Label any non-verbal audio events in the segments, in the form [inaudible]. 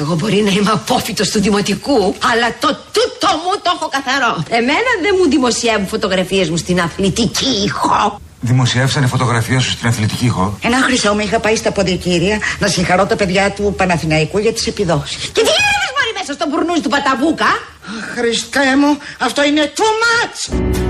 Εγώ μπορεί να είμαι απόφυτος του δημοτικού, αλλά το τούτο μου το έχω καθαρό. Εμένα δεν μου δημοσιεύουν φωτογραφίες μου στην αθλητική ηχό. Δημοσιεύσανε φωτογραφία σου στην αθλητική ηχό. Ένα χρυσό μου είχα πάει στα ποντικήρια να συγχαρώ τα παιδιά του Παναθηναϊκού για τις επιδόσεις. Και τι είδες μόλι μέσα στο μπουρνούζι του Παταβούκα; Χριστέ μου, αυτό είναι too much!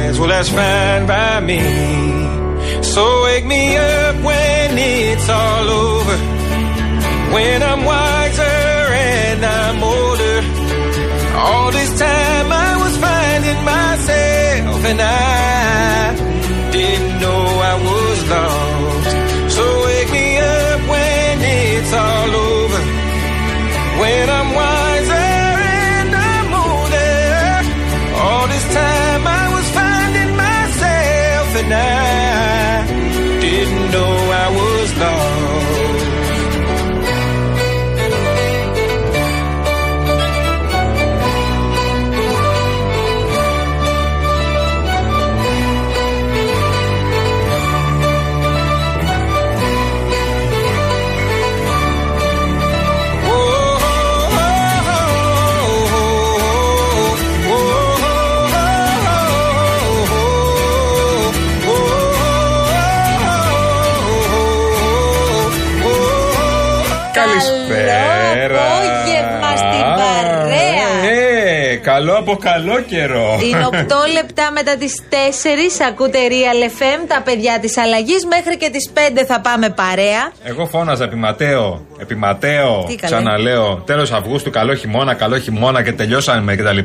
Well, that's fine by me. So wake me up when it's all over. When I'm wiser and I'm older. All this time I was finding myself and I Ε, καλό από καλό καιρό. Είναι 8 λεπτά μετά τις 4. Ακούτε Real FM, τα παιδιά της αλλαγής. Μέχρι και τις 5 θα πάμε παρέα. Εγώ φώναζα επί Ματέο, επί Ματέο, Τι καλέ. ξαναλέω, τέλος Αυγούστου, καλό χειμώνα, καλό χειμώνα και τελειώσαμε κτλ.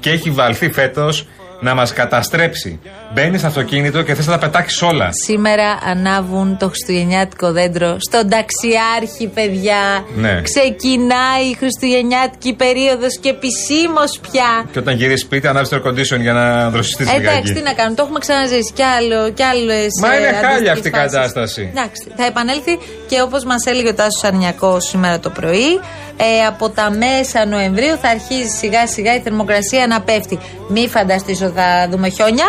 Και έχει βαλθεί φέτος να μας καταστρέψει. Μπαίνει στο αυτοκίνητο και θες να τα πετάξεις όλα. Σήμερα ανάβουν το χριστουγεννιάτικο δέντρο στον ταξιάρχη, παιδιά. Ναι. Ξεκινάει η χριστουγεννιάτικη περίοδος και επισήμως πια. Και όταν γυρίσεις σπίτι, ανάβεις το air condition για να δροσιστείς Εντάξει, λιγάκι. τι να κάνουμε, το έχουμε ξαναζήσει κι άλλο, κι άλλες, Μα ε, είναι χάλια αντίστοιχες αυτή η φάσεις. κατάσταση. Εντάξει, θα επανέλθει και όπως μας έλεγε ο Τάσος Αρνιακό σήμερα το πρωί, ε, από τα μέσα Νοεμβρίου θα αρχίζει σιγά σιγά η θερμοκρασία να πέφτει. Μη φανταστείς ότι θα δούμε χιόνια,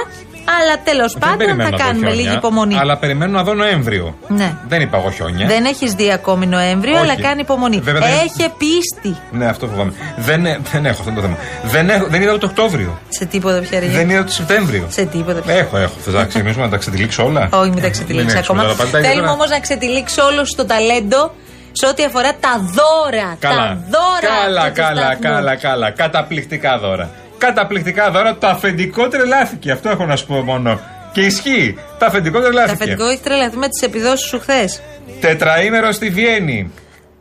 αλλά τέλος Δεν πάντων περιμένω θα να δω κάνουμε χιόνια, λίγη υπομονή. Αλλά περιμένω να δω Νοέμβριο. Ναι. Δεν είπα εγώ χιόνια. Δεν έχεις δει ακόμη Νοέμβριο, Όχι. αλλά κάνει υπομονή. Βέβαια δεν- Έχει πίστη. Ναι, αυτό φοβάμαι. Δεν, ε- δεν έχω αυτό το θέμα. Δεν, έχω, δεν είδα το Οκτώβριο. Σε τίποτα πια ρε. Δεν είδα το Σεπτέμβριο. Σε τίποτα πια. Έχω, έχω. Θες να ξεκινήσουμε να τα ξετυλίξω όλα; [laughs] Όχι, μην τα ξετυλίξεις Μην ακόμα. έξω, τώρα, πάντα Θέλουμε τώρα. όμως να ξετυλίξει όλο το ταλέντο σε ό,τι αφορά τα δώρα. Καλά. Τα δώρα. Καλά, αυτού του καλά, σταθμού. καλά, καλά. Καταπληκτικά δώρα. Καταπληκτικά δώρα. Το αφεντικό τρελάθηκε. Αυτό έχω να σου πω μόνο. Και ισχύει. Το αφεντικό Το τρελάθηκε. αφεντικό έχει τρελαθεί με τις επιδόσεις σου χθες. Τετραήμερος στη Βιέννη.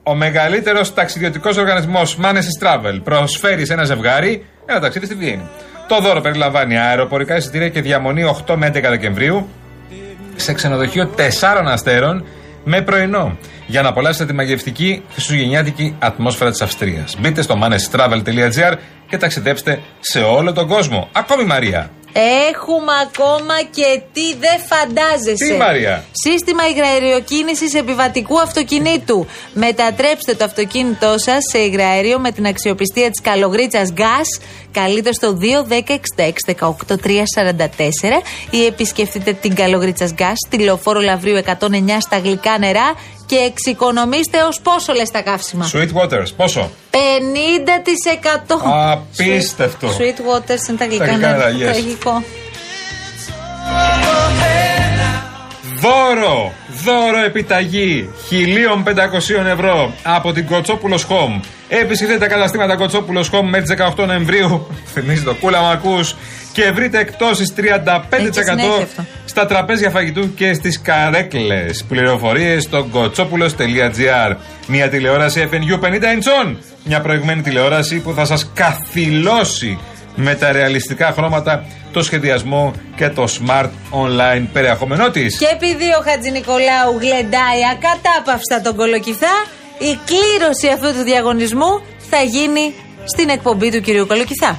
Ο μεγαλύτερος ταξιδιωτικός οργανισμός Manes Travel προσφέρει σε ένα ζευγάρι ένα ταξίδι στη Βιέννη. Το δώρο περιλαμβάνει αεροπορικά εισιτήρια και διαμονή 8 με 11 Δεκεμβρίου σε ξενοδοχείο 4 αστέρων με πρωινό. Για να απολαύσετε τη μαγευτική χριστουγεννιάτικη ατμόσφαιρα της Αυστρίας. Μπείτε στο manestravel.gr και ταξιδέψτε σε όλο τον κόσμο. Ακόμη Μαρία. Έχουμε ακόμα και τι δεν φαντάζεσαι. Τι, Μαρία; Σύστημα υγραεριοκίνησης επιβατικού αυτοκινήτου. Μετατρέψτε το αυτοκίνητό σας σε υγραέριο με την αξιοπιστία της καλογρίτσας gas. Καλείτε στο 2-10-66-18-344 ή επισκεφτείτε την καλογρίτσα gas στη λεωφόρο Λαβρίου 109 στα γλυκά νερά και εξοικονομήστε ως πόσο λες τα καύσιμα; Sweet Waters, πόσο; 50%! Απίστευτο. Sweet waters είναι τα γλυκά γλυκά νερά. νερά, yes. Τραγικό. Δώρο! Δώρο επιταγή 1500 ευρώ από την Κοτσόπουλος Home. Επισκεφτείτε τα καταστήματα Κοτσόπουλος Home μέχρι τις 18 Νοεμβρίου. [laughs] Θυμίζει το κούλα μ' ακούς. Και βρείτε εκτόσεις 35% Έχει συνέχεια αυτό. Στα τραπέζια φαγητού και στις καρέκλες. Πληροφορίες στο κοτσόπουλο.gr. Μια τηλεόραση FNU 50 inch. Μια προηγμένη τηλεόραση που θα σας καθυλώσει με τα ρεαλιστικά χρώματα, το σχεδιασμό και το smart online περιεχόμενό της. Και επειδή ο Χατζη Νικολάου γλεντάει ακατάπαυστα τον κολοκυθά, η κλήρωση αυτού του διαγωνισμού θα γίνει στην εκπομπή του κυρίου Κολοκυθά.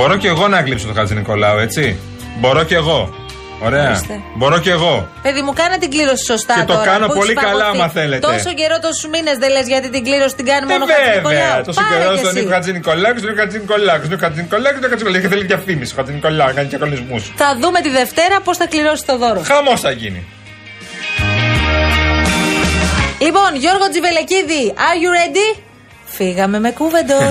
Μπορώ και εγώ να γλύψω το Χατζη Νικολάου, έτσι; Μπορώ και εγώ. Ωραία. Ορίστε. Μπορώ και εγώ. Παιδί μου, κάνε την κλήρωση σωστά Και το τώρα, κάνω που πολύ έχεις καλά, παγωθεί. άμα θέλετε. Τόσο καιρό, τόσους μήνες δεν λες γιατί την κλήρωση την κάνει Ε, μόνο ο Χατζη βέβαια. Νικολάου. Τόσο Πάρε καιρό κι στον εσύ. Νίκο Χατζη Νικολάου, στον Νίκο Χατζη Νικολάου, στον Νίκο Χατζη Νικολάου, στον Νίκο Χατζη Νικολάου. Και θέλει διαφήμιση. Χατζη Νικολάου, κάνει και αγωνισμού. Θα δούμε τη Δευτέρα πώς θα κληρώσει το δώρο. Χαμός θα γίνει. Λοιπόν, Γιώργο Τζιβελεκίδη, are you ready? Φύγαμε με κούβεντο. [laughs]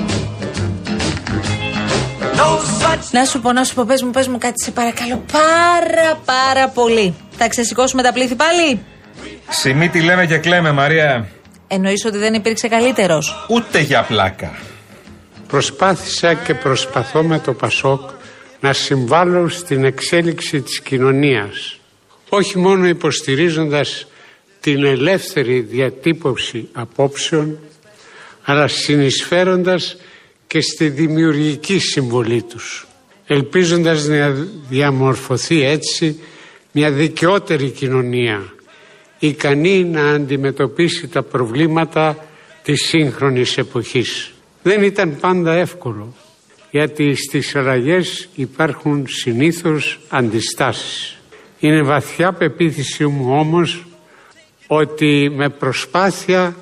No such να σου πω, να σου πω, πες μου, πες μου κάτι, σε παρακαλώ πάρα πάρα πολύ. Θα ξεσηκώσουμε τα πλήθη πάλι; Σημείτη λέμε και κλαίμε, Μαρία. Εννοείς ότι δεν υπήρξε καλύτερος; Ούτε για πλάκα. Προσπάθησα και προσπαθώ με το Πασόκ να συμβάλλω στην εξέλιξη της κοινωνίας. Όχι μόνο υποστηρίζοντας την ελεύθερη διατύπωση απόψεων, αλλά συνεισφέροντας και στη δημιουργική συμβολή τους. Ελπίζοντας να διαμορφωθεί έτσι μια δικαιότερη κοινωνία, ικανή να αντιμετωπίσει τα προβλήματα της σύγχρονης εποχής. Δεν ήταν πάντα εύκολο, γιατί στις αλλαγές υπάρχουν συνήθως αντιστάσεις. Είναι βαθιά πεποίθηση μου όμως ότι με προσπάθεια,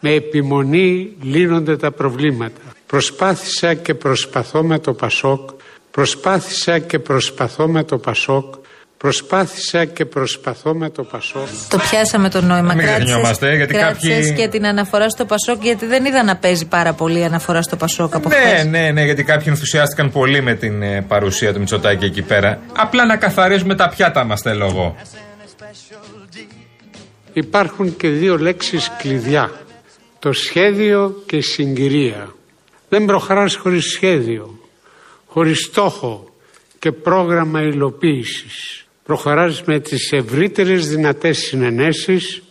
με επιμονή λύνονται τα προβλήματα. Προσπάθησα και προσπαθώ με το Πασόκ, προσπάθησα και προσπαθώ με το Πασόκ, προσπάθησα και προσπαθώ με το Πασόκ. Το πιάσαμε το νόημα. Μην Κράτησες- ξεχνιόμαστε, γιατί κράτησες κάποιοι- και την αναφορά στο Πασόκ, γιατί δεν είδα να παίζει πάρα πολύ αναφορά στο Πασόκ από Ναι, χθες. ναι, ναι, γιατί κάποιοι ενθουσιάστηκαν πολύ με την ε, παρουσία του Μητσοτάκη εκεί πέρα. Απλά να καθαρίζουμε τα πιάτα μας, θέλω εγώ. Υπάρχουν και δύο λέξεις κλειδιά. Το σχέδιο και η συγκυρία. Δεν προχωράς χωρίς σχέδιο, χωρίς στόχο και πρόγραμμα υλοποίησης. Προχωράς με τις ευρύτερες δυνατές συνενέσεις,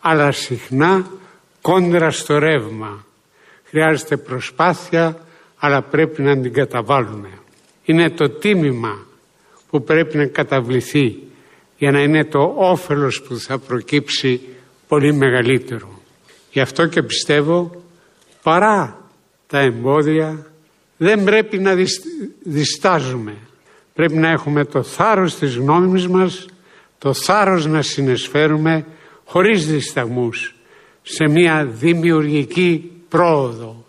αλλά συχνά κόντρα στο ρεύμα. Χρειάζεται προσπάθεια, αλλά πρέπει να την καταβάλουμε. Είναι το τίμημα που πρέπει να καταβληθεί για να είναι το όφελος που θα προκύψει πολύ μεγαλύτερο. Γι' αυτό και πιστεύω παρά τα εμπόδια δεν πρέπει να δυσ- διστάζουμε. Πρέπει να έχουμε το θάρρος της γνώμης μας, το θάρρος να συνεσφέρουμε χωρίς δισταγμούς σε μια δημιουργική πρόοδο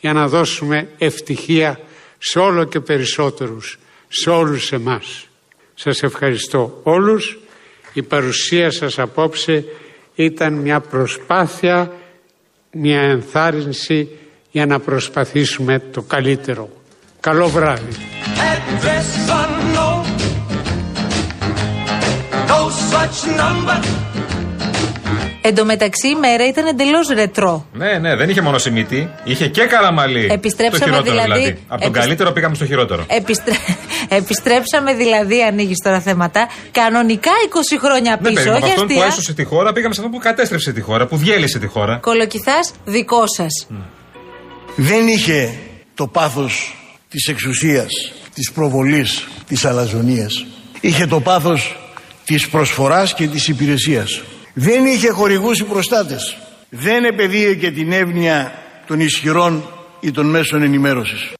για να δώσουμε ευτυχία σε όλο και περισσότερους, σε όλους εμάς. Σας ευχαριστώ όλους. Η παρουσία σας απόψε ήταν μια προσπάθεια, μια ενθάρρυνση για να προσπαθήσουμε το καλύτερο. Καλό βράδυ. address unknown. No such number. Εν τω μεταξύ η μέρα ήταν εντελώς ρετρό. Ναι, ναι, δεν είχε μόνο Σιμίτη, είχε και Καραμαλή. Επιστρέψαμε το χειρότερο δηλαδή- Από τον επιστ- καλύτερο πήγαμε στο χειρότερο. Επιστρέ... [laughs] Επιστρέψαμε δηλαδή, ανοίγεις τώρα θέματα, κανονικά 20 χρόνια Δεν πίσω, περίμενα από όχι αυτόν που αστεία. έσωσε τη χώρα, πήγαμε σε αυτόν που κατέστρεψε τη χώρα, που διέλυσε τη χώρα. Κολοκυθάς δικό σας. Δεν είχε το πάθος της εξουσίας της προβολής της αλαζονίας. Είχε το πάθος της προσφοράς και της υπηρεσίας. Δεν είχε χορηγούς ή προστάτες. Δεν επεδίωκε την εύνοια των ισχυρών ή των μέσων ενημέρωσης.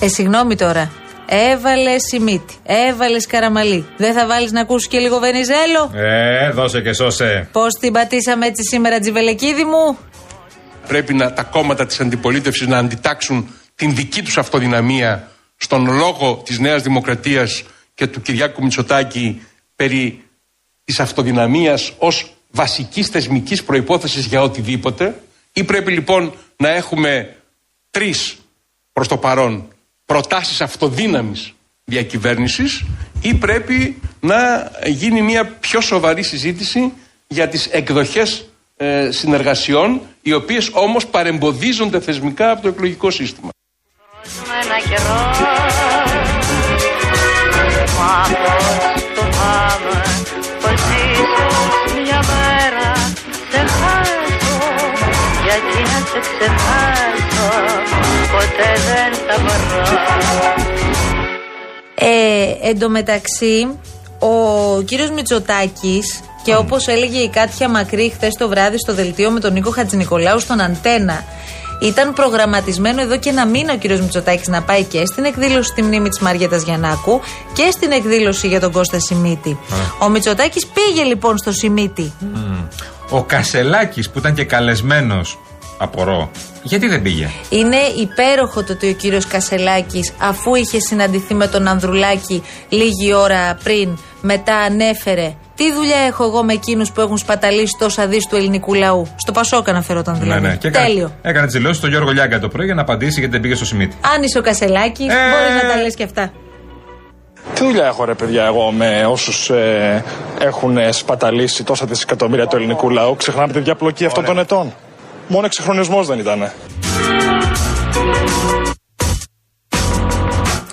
Ε, συγγνώμη τώρα. Έβαλε Σιμίτη. Έβαλες Καραμαλή. Δεν θα βάλεις να ακούσεις και λίγο Βενιζέλο; Ε, δώσε και σώσε. Πώς την πατήσαμε έτσι σήμερα, Τζιβελεκίδη μου; Πρέπει να, τα κόμματα της αντιπολίτευσης να αντιτάξουν την δική τους αυτοδυναμία στον λόγο της Νέας Δημοκρατίας και του Κυριάκου Μητσοτάκη περί της αυτοδυναμίας ως βασικής θεσμικής προϋπόθεσης για οτιδήποτε ή πρέπει λοιπόν να έχουμε τρεις προς το παρόν προτάσεις αυτοδύναμης διακυβέρνησης ή πρέπει να γίνει μια πιο σοβαρή συζήτηση για τις εκδοχές ε, συνεργασιών οι οποίες όμως παρεμποδίζονται θεσμικά από το εκλογικό σύστημα. Ε, εντωμεταξύ, ο κύριος Μητσοτάκης και όπως έλεγε η Κάτια Μακρύ χθες το βράδυ στο δελτίο με τον Νίκο Χατζηνικολάου στον Αντένα, ήταν προγραμματισμένο εδώ και ένα μήνα ο κύριος Μητσοτάκης να πάει και στην εκδήλωση στη μνήμη της Μαριέτας Γιαννάκου και στην εκδήλωση για τον Κώστα Σιμίτη. Ο Μητσοτάκης πήγε λοιπόν στο Σιμίτη. Ο Κασελάκης που ήταν και καλεσμένος, απορώ, γιατί δεν πήγε; Είναι υπέροχο το ότι ο κύριος Κασελάκης, αφού είχε συναντηθεί με τον Ανδρουλάκη λίγη ώρα πριν, μετά ανέφερε τι δουλειά έχω εγώ με εκείνους που έχουν σπαταλήσει τόσα δις του ελληνικού λαού; Στο Πασόκα αναφερόταν δηλαδή. Ναι, ναι. Και Τέλειο. Έκανε, έκανε τις δηλώσεις στον Γιώργο Λιάγκα το πρωί για να απαντήσει γιατί δεν πήγε στο Σιμίτι. Αν είσαι ο Κασελάκης, Ε. μπορείς να τα λες και αυτά. Τι δουλειά έχω ρε παιδιά εγώ με όσους ε, έχουν ε, σπαταλήσει τόσα δισεκατομμύρια του ελληνικού λαού; Ξεχνάμε τη διαπλοκή αυτών των ετών. Μόνο εξυγχρονισμός δεν ήταν.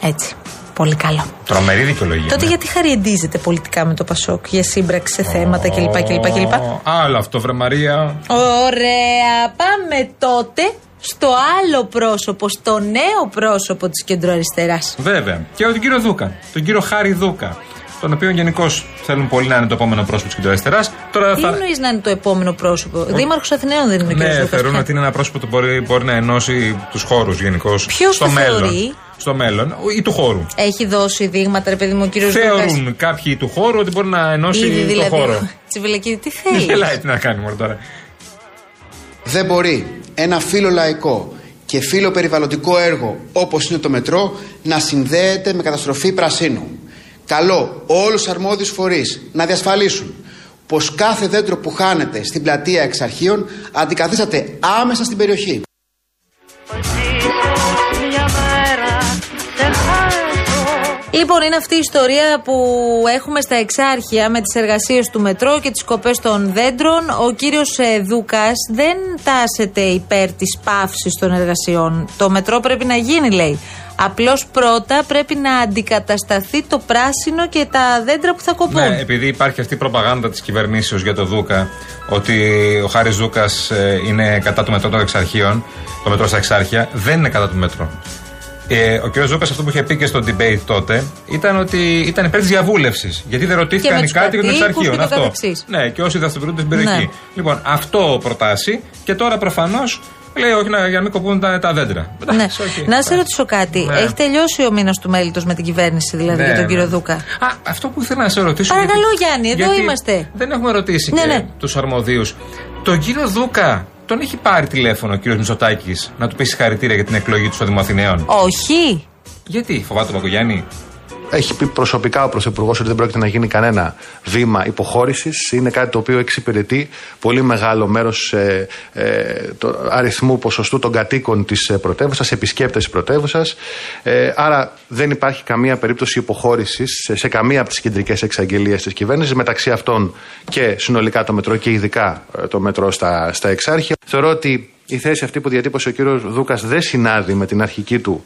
Έτσι. Πολύ καλό. Τρομερή δικαιολογία. Τότε ναι. γιατί χαριεντίζεται πολιτικά με το Πασόκ για σύμπραξη σε θέματα κλπ. κλπ, κλπ. Ω, Άλλο αυτό, βρε Μαρία. Ωραία. Πάμε τότε στο άλλο πρόσωπο, στο νέο πρόσωπο της κεντροαριστεράς. Βέβαια. Και τον κύριο Δούκα. Τον κύριο Χάρη Δούκα. Τον οποίο γενικώς θέλουν πολύ να είναι το επόμενο πρόσωπο της κεντροαριστεράς. Τώρα Τι θα. εννοείς να είναι το επόμενο πρόσωπο; Δήμαρχος Αθηναίων δεν είναι ο κ. Ναι, Δούκας θεωρούν πια. ότι είναι ένα πρόσωπο που μπορεί, μπορεί να ενώσει τους χώρους γενικώς. Ποιος στο το μέλλον. θεωρεί; Στο μέλλον. ή του χώρου. Έχει δώσει δείγματα, ρε παιδί μου, ο κύριος Δούκας. Θεωρούν κάποιοι του χώρου ότι μπορεί να ενώσει Ήδη το δηλαδή. χώρο. [laughs] Τσιβελεκίδη, τι [laughs] Δεν θέλεις; γελάει, τι να κάνει μόνο τώρα. Δεν μπορεί ένα φύλλο λαϊκό και φύλλο περιβαλλοντικό έργο όπως είναι το μετρό να συνδέεται με καταστροφή πρασίνου. Καλό όλους τους αρμόδιους φορείς να διασφαλίσουν πως κάθε δέντρο που χάνεται στην πλατεία εξ αρχείων αντικαθίσταται άμεσα στην περιοχή. Λοιπόν, είναι αυτή η ιστορία που έχουμε στα εξάρχεια με τις εργασίες του μετρό και τις κοπές των δέντρων. Ο κύριος ε, Δούκας δεν τάσεται υπέρ της πάυσης των εργασιών. Το μετρό πρέπει να γίνει, λέει. Απλώς πρώτα πρέπει να αντικατασταθεί το πράσινο και τα δέντρα που θα κοπούν. Ναι, επειδή υπάρχει αυτή η προπαγάνδα της κυβερνήσεως για το Δούκα, ότι ο Χάρης Δούκας είναι κατά του μετρό των εξαρχείων, το μετρό στα εξάρχεια, δεν είναι κατά του μετρό. Ε, ο κ. Δούκας αυτό που είχε πει και στο debate τότε ήταν ότι ήταν υπέρ της διαβούλευσης. Γιατί δεν Και ρωτήθηκαν με οι τους κάτοικοι των κατοίκους εξαρχείων. και το Αυτό. καθεξής. Ναι, και όσοι δραστηριοποιούνται στην περιοχή. Ναι. Λοιπόν, αυτό προτάσει και τώρα προφανώς λέει όχι να, για να μην κοπούν τα, τα δέντρα. Ναι. Εντάξει, οκ. Να σε ρωτήσω κάτι. Ναι. Έχει τελειώσει ο μήνας του μέλιτος με την κυβέρνηση, δηλαδή, Ναι, για τον ναι. κύριο Δούκα; Α, αυτό που ήθελα να σε ρωτήσω. Παρακαλώ, Γιάννη, εδώ γιατί είμαστε. Δεν έχουμε ρωτήσει Ναι, και ναι. τους αρμοδίους. Τον κύριο Δούκα τον έχει πάρει τηλέφωνο ο κύριος Μητσοτάκης να του πει συγχαρητήρια για την εκλογή του στο Δήμο Αθηναίων. Όχι. Γιατί, φοβάται τον Πακογιάννη. Έχει πει προσωπικά ο Πρωθυπουργός ότι δεν πρόκειται να γίνει κανένα βήμα υποχώρησης. Είναι κάτι το οποίο εξυπηρετεί πολύ μεγάλο μέρος ε, ε, το αριθμού ποσοστού των κατοίκων της πρωτεύουσας, επισκέπτες της πρωτεύουσας. Ε, άρα δεν υπάρχει καμία περίπτωση υποχώρησης σε, σε καμία από τις κεντρικές εξαγγελίες της κυβέρνησης, μεταξύ αυτών και συνολικά το μετρό και ειδικά ε, το μετρό στα, στα εξάρχεια. Θεωρώ ότι η θέση αυτή που διατύπωσε ο κύριος Δούκας δεν συνάδει με την αρχική του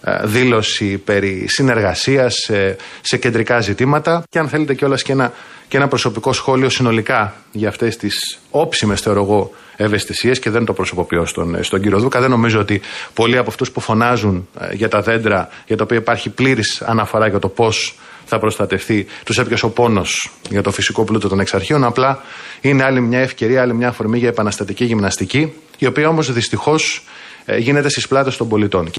ε, δήλωση περί συνεργασίας σε, σε κεντρικά ζητήματα και αν θέλετε κιόλας και ένα, και ένα προσωπικό σχόλιο συνολικά για αυτές τις όψιμες θεωρώ εγώ ευαισθησίες και δεν το προσωποποιώ στον, στον κύριο Δούκα. Δεν νομίζω ότι πολλοί από αυτούς που φωνάζουν ε, για τα δέντρα για τα οποία υπάρχει πλήρης αναφορά για το πώς θα προστατευτεί, τους έπιασε ο πόνος για το φυσικό πλούτο των εξαρχείων. Απλά είναι άλλη μια ευκαιρία, άλλη μια αφορμή για επαναστατική γυμναστική, η οποία όμως δυστυχώς γίνεται στις πλάτες των πολιτών.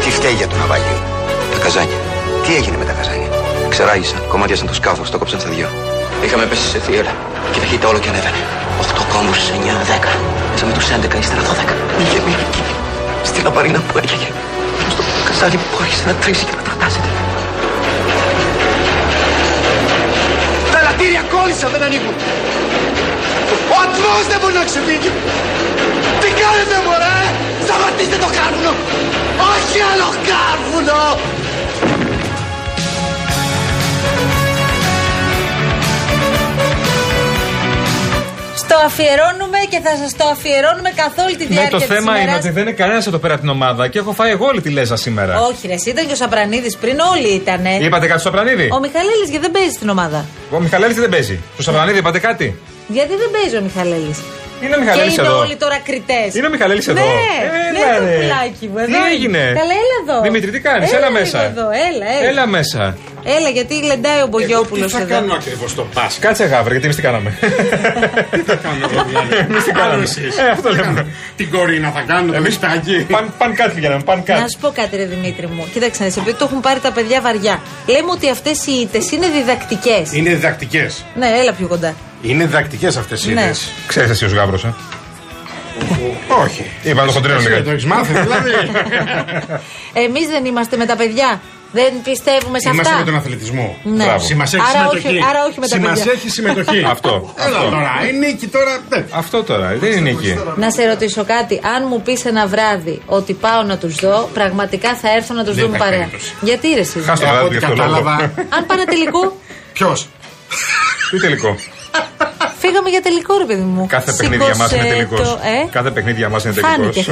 Τι φταίει για το ναυάγιο; Τα καζάνια. Τι έγινε με τα καζάνια; Ξεράγησαν, κομμάτιασαν το σκάφος, το κόψαν στα δυο. Είχαμε πέσει σε θύελα και βαχείται όλο και ανέβαινε. 8 κόμβου, 9, 10. Μέσα με τους 11, ύστερα 12. Είχε μείνει εκεί. Στη λαμπαρίνα που έγεγε. Στο καζάνι που άρχισε να τρίσει και να τρατάζεται. Τα λατήρια κόλλησαν, δεν ανοίγουν. Ο ατμός δεν μπορεί να ξεφύγει. Τι κάνετε μωρέ, σταματήστε το κάρβουνο. Όχι άλλο κάρβουνο. Στο αφιερώνουμε και θα σας το αφιερώνουμε καθ' όλη τη Ναι, διάρκεια το της θέμα είναι ημέρας. ότι δεν είναι κανένας εδώ πέρα από την ομάδα και έχω φάει εγώ όλη τη λέζα σήμερα. Όχι, ρε, εσύ ήταν και ο Σαπρανίδης πριν, όλοι ήτανε. Είπατε κάτι στο Σαπρανίδη; Ο Μιχαλέλης γιατί δεν παίζει στην ομάδα. Ο Μιχαλέλης δεν παίζει. Στο Σαπρανίδη είπατε κάτι; Γιατί δεν παίζει ο Μιχαλέλης; Είναι ο Μιχαλέλης και είναι εδώ. όλοι τώρα κριτές. Είναι ο Μιχαλέλης εδώ. Ναι, Έλα, ναι, το ρε. πουλάκι μου. Εδώ Τι είναι. έγινε; Καλά, έλα εδώ. Δημήτρη, τι κάνεις; Έλα μέσα. λίγο Εδώ, έλα, έλα. Έλα μέσα. Έλα, γιατί λεντάει ο Μπογιόπουλος εδώ. ακριβώς το πα. Κάτσε γάβρε, γιατί εμείς τι κάναμε; Τι θα κάνω εγώ δηλαδή; [laughs] Εμείς τι κάναμε; Ε, αυτό λέμε. Την κορίνα θα κάνω, το Εμείς μισθάκι. Παν, παν κάτι πηγαίναμε, παν κάτι. Να σου πω κάτι, ρε Δημήτρη μου. Κοίταξε, να δεις, επειδή το έχουν πάρει τα παιδιά βαριά. Λέμε ότι αυτές οι ήττες είναι διδακτικές. Είναι διδακτικές. Ναι, έλα πιο κοντά. Είναι διδακτικές αυτές οι Ναι. ιδέε. Ξέρεις εσύ ως γάβρος, ε; Όχι. Είπα να το χοντρίνω Εσύ λίγα. Το έχεις μάθει, δηλαδή. [laughs] Εμείς δεν είμαστε με τα παιδιά. Δεν πιστεύουμε σε Είμαστε αυτά. με τον αθλητισμό. Ναι. Μπράβο. Σημασία έχει Άρα συμμετοχή. όχι- άρα όχι με τα Σημασία παιδιά. έχει συμμετοχή. [laughs] Αυτό. Έλα αυτό. τώρα. Η νίκη τώρα. ναι. Αυτό τώρα, δεν είναι εκεί. Να σε ρωτήσω κάτι. Αν μου πεις ένα βράδυ ότι πάω να τους δω, πραγματικά θα έρθω να τους Δεν δούμε υπάρχει παρέα. περίπτωση. Γιατί ρε εσύ; Χάσ' το Ε, από βράδυ ό,τι γι' αυτό λόγο. κατάλαβα. Αν πάνε τελικό, Ποιος; Τι τελικό; Φύγαμε για τελικό, ρε παιδί μου. Κάθε παιχνίδι για μας είναι Σήκωσε τελικός. το- Ε; Κάθε παιχνίδι για μας είναι Φάνηκε τελικός.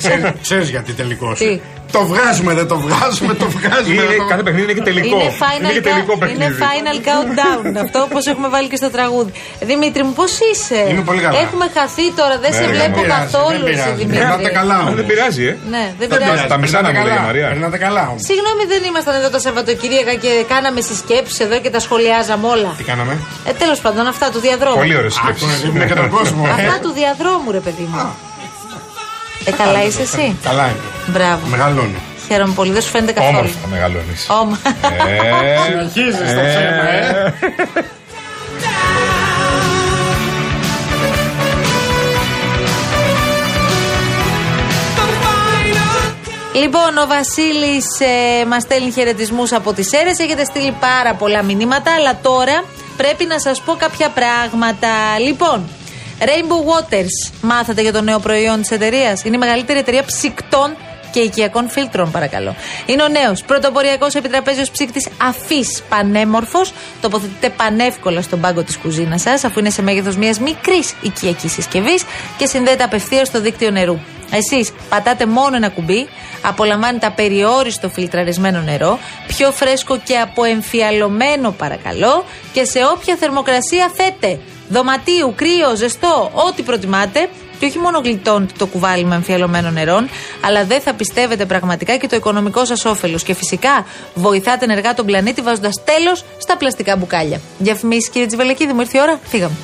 χθε. [laughs] Ξέρεις γιατί τελικός. Τι; Το βγάζουμε, δεν το βγάζουμε, το βγάζουμε. Είναι, δεν το- κάθε παιχνίδι είναι και τελικό. Είναι final, και τελικό cou- είναι παιχνίδι. final countdown. [laughs] Αυτό όπως έχουμε βάλει και στο τραγούδι. Δημήτρη μου, πώς είσαι; Είμαι πολύ καλά. Έχουμε χαθεί τώρα, δεν Ναι, σε δεν βλέπω πειράζει, καθόλου δεν εσύ, πειράζει. Δημήτρη. Περνάτε καλά Α, όμως. Δεν πειράζει, ε. Ναι, δεν Δεν πειράζει. πειράζει, Τα μισά να περνάτε μου λέει η καλά. Μαρία. Περνάτε καλά όμως. Συγγνώμη, δεν ήμασταν εδώ τα Σαββατοκύριακα και κάναμε συσκέψεις εδώ και τα σχολιάζαμε όλα. Τι κάναμε; Ε, τέλος πάντων, αυτά του διαδρόμου. Πολύ ωραίες σκέψεις. Άκουσα, ήμουν και τον κόσμο. ε. Αυτά του διαδρόμου, ρε παιδί μου. Ε, καλά είσαι εσύ. Καλά είναι. Μπράβο. Μεγαλώνω. Χαίρομαι πολύ, δεν σου φαίνεται καθόλου. Όμορφα μεγαλώνεις. Όμα. Συνεχίζεις το ψέμα, ε. Λοιπόν, ο Βασίλης ε, μας στέλνει χαιρετισμούς από τις αίρε. Έχετε στείλει πάρα πολλά μηνύματα, αλλά τώρα πρέπει να σας πω κάποια πράγματα. Λοιπόν, Rainbow Waters, μάθατε για το νέο προϊόν της εταιρείας; Είναι η μεγαλύτερη εταιρεία ψυκτών και οικιακών φίλτρων, παρακαλώ. Είναι ο νέος πρωτοποριακός επιτραπέζιος ψύκτης αφής πανέμορφος. Τοποθετείται πανεύκολα στον πάγκο της κουζίνας σας, αφού είναι σε μέγεθος μιας μικρής οικιακής συσκευής και συνδέεται απευθείας στο δίκτυο νερού. Εσείς πατάτε μόνο ένα κουμπί, απολαμβάνετε απεριόριστο φιλτραρισμένο νερό, πιο φρέσκο και αποεμφιαλωμένο παρακαλώ και σε όποια θερμοκρασία θέτε. Δωματίου, κρύο, ζεστό, ό,τι προτιμάτε. Και όχι μόνο γλιτώνετε το κουβάλι με εμφιαλωμένο νερό, αλλά δεν θα πιστεύετε πραγματικά και το οικονομικό σας όφελος. Και φυσικά βοηθάτε ενεργά τον πλανήτη βάζοντας τέλος στα πλαστικά μπουκάλια. Διαφημίσεις, κύριε Τσιβελεκίδη, μου ήρθε η ώρα. Φύγαμε.